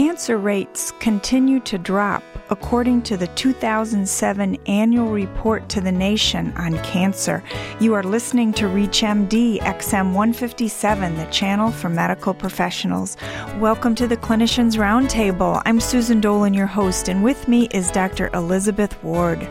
Cancer rates continue to drop according to the 2007 annual report to the nation on cancer. You are listening to ReachMD XM 157, the channel for medical professionals. Welcome to the Clinicians Roundtable. I'm Susan Dolan, your host, and with me is Dr. Elizabeth Ward.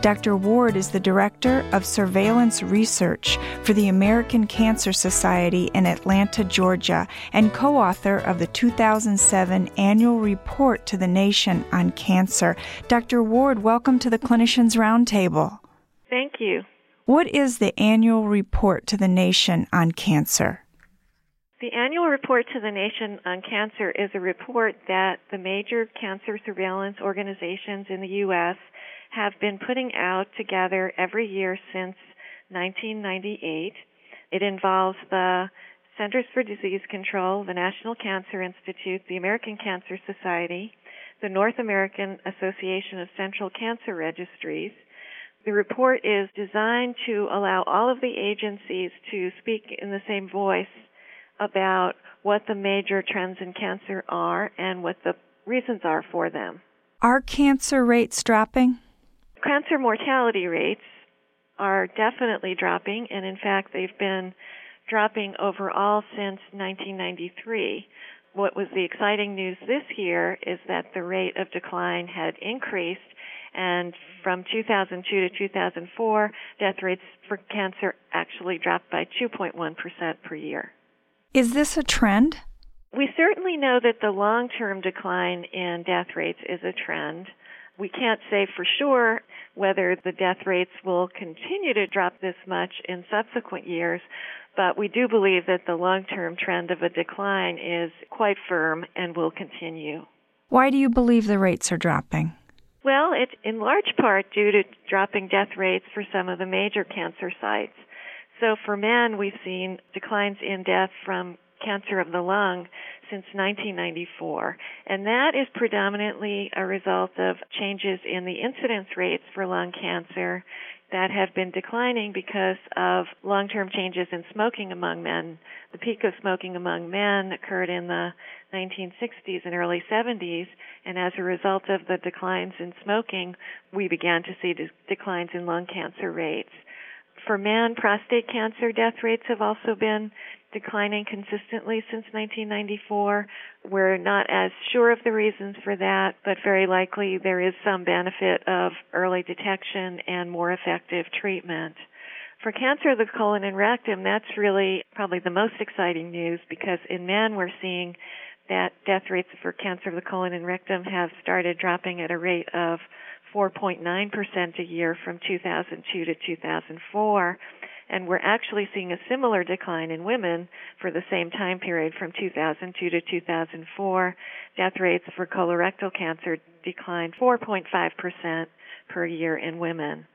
Dr. Ward is the Director of Surveillance Research for the American Cancer Society in Atlanta, Georgia, and co author of the 2007 Annual Report to the Nation on Cancer. Dr. Ward, welcome to the Clinicians Roundtable. Thank you. What is the Annual Report to the Nation on Cancer? The annual report to the nation on cancer is a report that the major cancer surveillance organizations in the U.S have been putting out together every year since 1998. It involves the Centers for Disease Control, the National Cancer Institute, the American Cancer Society, the North American Association of Central Cancer Registries. The report is designed to allow all of the agencies to speak in the same voice about what the major trends in cancer are and what the reasons are for them. Are cancer rates dropping? Cancer mortality rates are definitely dropping, and in fact, they've been dropping overall since 1993. What was the exciting news this year is that the rate of decline had increased, and from 2002 to 2004, death rates for cancer actually dropped by 2.1% per year. Is this a trend? We certainly know that the long term decline in death rates is a trend. We can't say for sure whether the death rates will continue to drop this much in subsequent years, but we do believe that the long term trend of a decline is quite firm and will continue. Why do you believe the rates are dropping? Well, it's in large part due to dropping death rates for some of the major cancer sites. So for men, we've seen declines in death from cancer of the lung since 1994. And that is predominantly a result of changes in the incidence rates for lung cancer that have been declining because of long-term changes in smoking among men. The peak of smoking among men occurred in the 1960s and early 70s, and as a result of the declines in smoking, we began to see de- declines in lung cancer rates. For men, prostate cancer death rates have also been declining consistently since 1994. We're not as sure of the reasons for that, but very likely there is some benefit of early detection and more effective treatment. For cancer of the colon and rectum, that's really probably the most exciting news because in men we're seeing that death rates for cancer of the colon and rectum have started dropping at a rate of 4.9% a year from 2002 to 2004 and we're actually seeing a similar decline in women for the same time period from 2002 to 2004. Death rates for colorectal cancer declined 4.5% per year in women.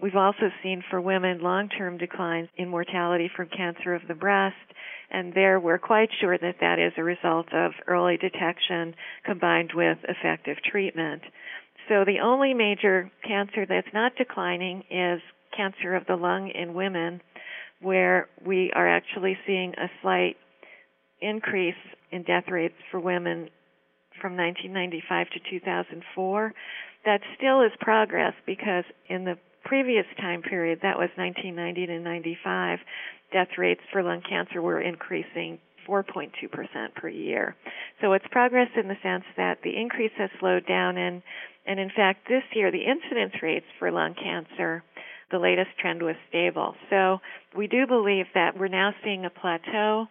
We've also seen for women long-term declines in mortality from cancer of the breast, and there we're quite sure that that is a result of early detection combined with effective treatment. So the only major cancer that's not declining is cancer of the lung in women, where we are actually seeing a slight increase in death rates for women from 1995 to 2004. That still is progress because in the previous time period, that was 1990 to 95, death rates for lung cancer were increasing 4.2% per year. So it's progress in the sense that the increase has slowed down and and in fact this year the incidence rates for lung cancer the latest trend was stable. So we do believe that we're now seeing a plateau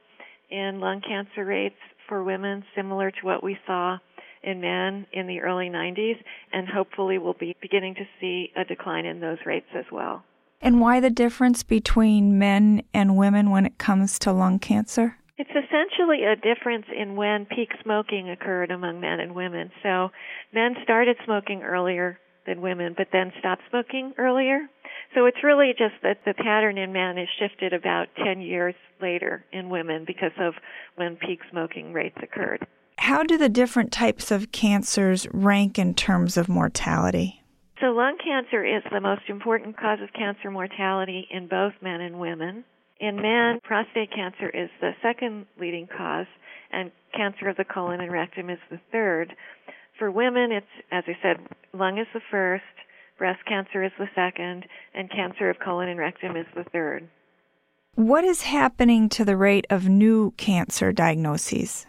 in lung cancer rates for women similar to what we saw in men in the early 90s, and hopefully we'll be beginning to see a decline in those rates as well. And why the difference between men and women when it comes to lung cancer? It's essentially a difference in when peak smoking occurred among men and women. So men started smoking earlier than women, but then stopped smoking earlier. So it's really just that the pattern in men is shifted about 10 years later in women because of when peak smoking rates occurred. How do the different types of cancers rank in terms of mortality? So, lung cancer is the most important cause of cancer mortality in both men and women. In men, prostate cancer is the second leading cause, and cancer of the colon and rectum is the third. For women, it's, as I said, lung is the first, breast cancer is the second, and cancer of colon and rectum is the third. What is happening to the rate of new cancer diagnoses?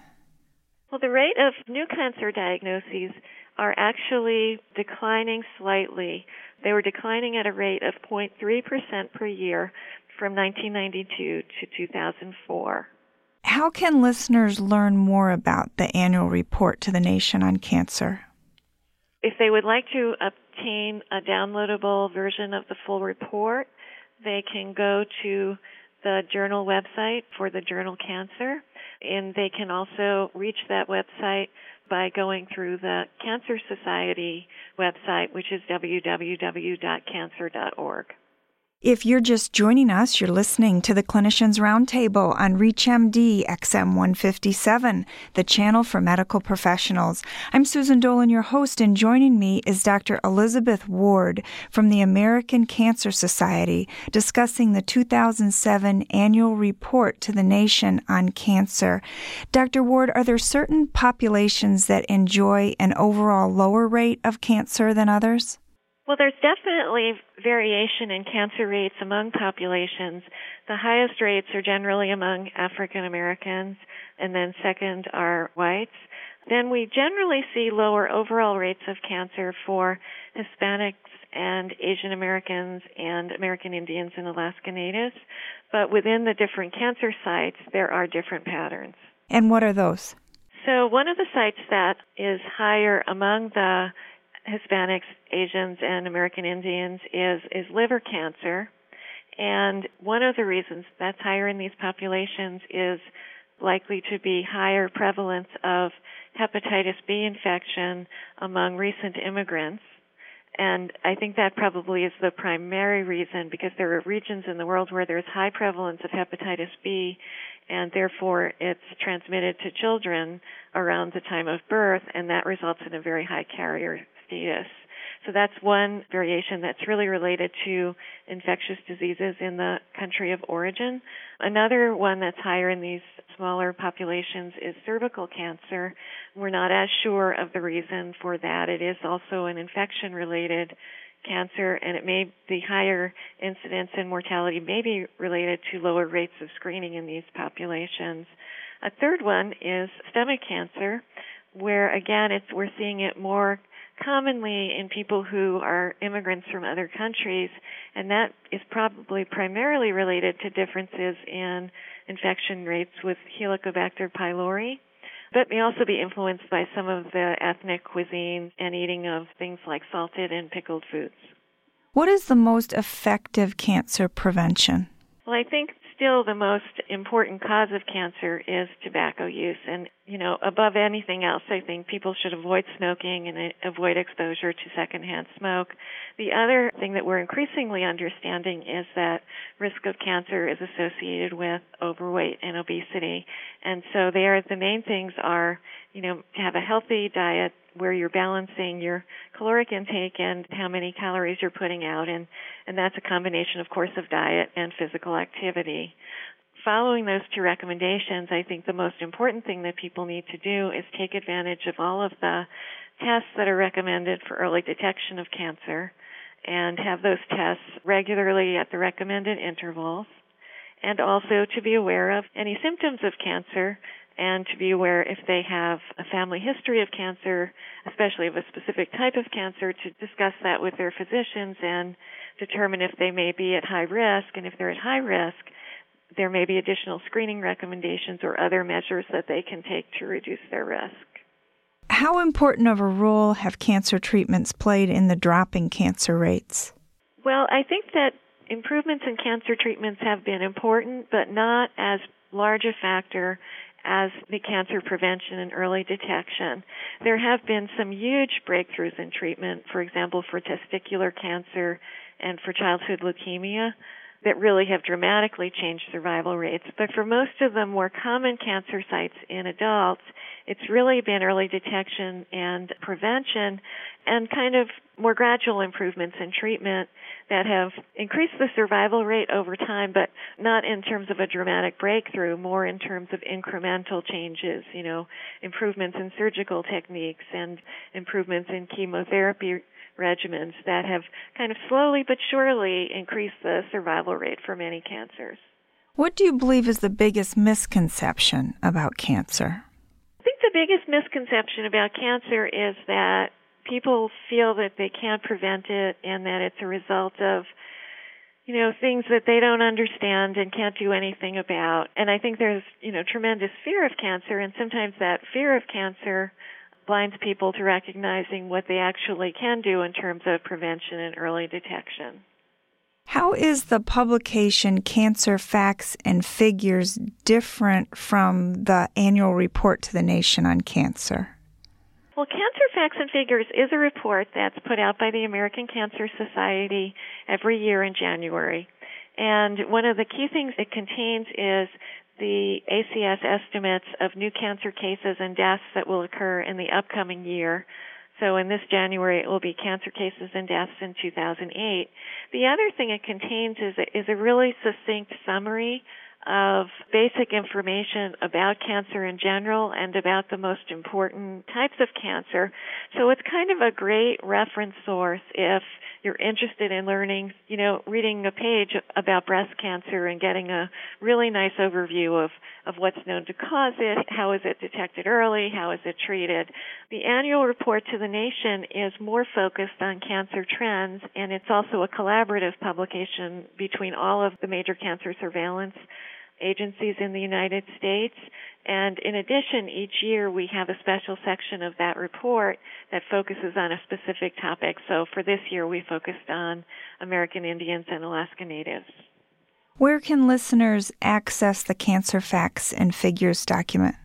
Well, the rate of new cancer diagnoses are actually declining slightly. They were declining at a rate of 0.3% per year from 1992 to 2004. How can listeners learn more about the annual report to the nation on cancer? If they would like to obtain a downloadable version of the full report, they can go to the journal website for the journal Cancer, and they can also reach that website by going through the Cancer Society website, which is www.cancer.org. If you're just joining us, you're listening to the Clinicians Roundtable on ReachMD XM 157, the channel for medical professionals. I'm Susan Dolan, your host, and joining me is Dr. Elizabeth Ward from the American Cancer Society discussing the 2007 annual report to the nation on cancer. Dr. Ward, are there certain populations that enjoy an overall lower rate of cancer than others? Well, there's definitely variation in cancer rates among populations. The highest rates are generally among African Americans, and then second are whites. Then we generally see lower overall rates of cancer for Hispanics and Asian Americans and American Indians and Alaska Natives. But within the different cancer sites, there are different patterns. And what are those? So, one of the sites that is higher among the Hispanics, Asians, and American Indians is is liver cancer, and one of the reasons that's higher in these populations is likely to be higher prevalence of hepatitis B infection among recent immigrants. And I think that probably is the primary reason because there are regions in the world where there's high prevalence of hepatitis B and therefore it's transmitted to children around the time of birth and that results in a very high carrier status. So that's one variation that's really related to infectious diseases in the country of origin. Another one that's higher in these smaller populations is cervical cancer. We're not as sure of the reason for that. It is also an infection related cancer and it may be higher incidence and mortality may be related to lower rates of screening in these populations. A third one is stomach cancer where again it's we're seeing it more commonly in people who are immigrants from other countries, and that is probably primarily related to differences in infection rates with Helicobacter pylori, but may also be influenced by some of the ethnic cuisines and eating of things like salted and pickled foods. What is the most effective cancer prevention? Well, I think still the most important cause of cancer is tobacco use. And, you know, above anything else, I think people should avoid smoking and avoid exposure to secondhand smoke. The other thing that we're increasingly understanding is that risk of cancer is associated with overweight and obesity. And so there, the main things are, you know, to have a healthy diet, where you're balancing your caloric intake and how many calories you're putting out. And and that's a combination of course of diet and physical activity. Following those two recommendations i think the most important thing that people need to do is take advantage of all of the tests that are recommended for early detection of cancer and have those tests regularly at the recommended intervals and also to be aware of any symptoms of cancer and to be aware if they have a family history of cancer, especially of a specific type of cancer, to discuss that with their physicians and determine if they may be at high risk. And if they're at high risk, there may be additional screening recommendations or other measures that they can take to reduce their risk. How important of a role have cancer treatments played in the dropping cancer rates? Well, I think that improvements in cancer treatments have been important, but not as large a factor as the cancer prevention and early detection. There have been some huge breakthroughs in treatment, for example, for testicular cancer and for childhood leukemia that really have dramatically changed survival rates. But for most of the more common cancer sites in adults, it's really been early detection and prevention and kind of more gradual improvements in treatment that have increased the survival rate over time, but not in terms of a dramatic breakthrough, more in terms of incremental changes, you know, improvements in surgical techniques and improvements in chemotherapy regimens that have kind of slowly but surely increased the survival rate for many cancers. What do you believe is the biggest misconception about cancer? I think the biggest misconception about cancer is that people feel that they can't prevent it and that it's a result of you know things that they don't understand and can't do anything about and i think there's you know tremendous fear of cancer and sometimes that fear of cancer blinds people to recognizing what they actually can do in terms of prevention and early detection how is the publication Cancer Facts and Figures different from the annual report to the nation on cancer? Well, Cancer Facts and Figures is a report that's put out by the American Cancer Society every year in January. And one of the key things it contains is the ACS estimates of new cancer cases and deaths that will occur in the upcoming year. So in this January, it will be cancer cases and deaths in 2008. The other thing it contains is a, is a really succinct summary of basic information about cancer in general and about the most important types of cancer. So it's kind of a great reference source if you're interested in learning, you know, reading a page about breast cancer and getting a really nice overview of, of what's known to cause it, how is it detected early, how is it treated. The annual report to the nation is more focused on cancer trends and it's also a collaborative publication between all of the major cancer surveillance agencies in the United States. And in addition, each year we have a special section of that report that focuses on a specific topic. So for this year, we focused on American Indians and Alaska Natives. Where can listeners access the Cancer Facts and Figures document?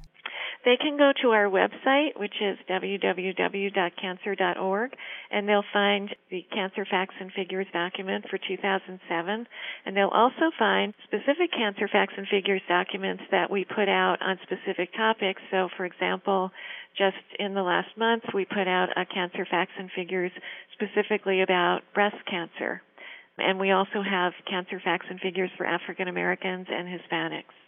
They can go to our website, which is www.cancer.org, and they'll find the Cancer Facts and Figures document for 2007. And they'll also find specific Cancer Facts and Figures documents that we put out on specific topics. So, for example, just in the last month, we put out a Cancer Facts and Figures specifically about breast cancer. And we also have Cancer Facts and Figures for African Americans and Hispanics.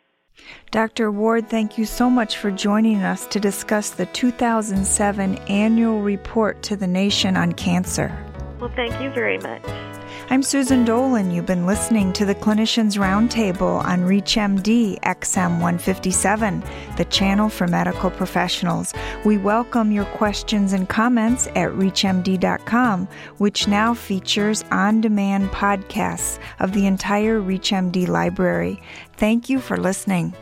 Dr. Ward, thank you so much for joining us to discuss the 2007 annual report to the nation on cancer. Well, thank you very much. I'm Susan Dolan. You've been listening to the Clinicians Roundtable on ReachMD XM 157, the channel for medical professionals. We welcome your questions and comments at ReachMD.com, which now features on demand podcasts of the entire ReachMD library. Thank you for listening.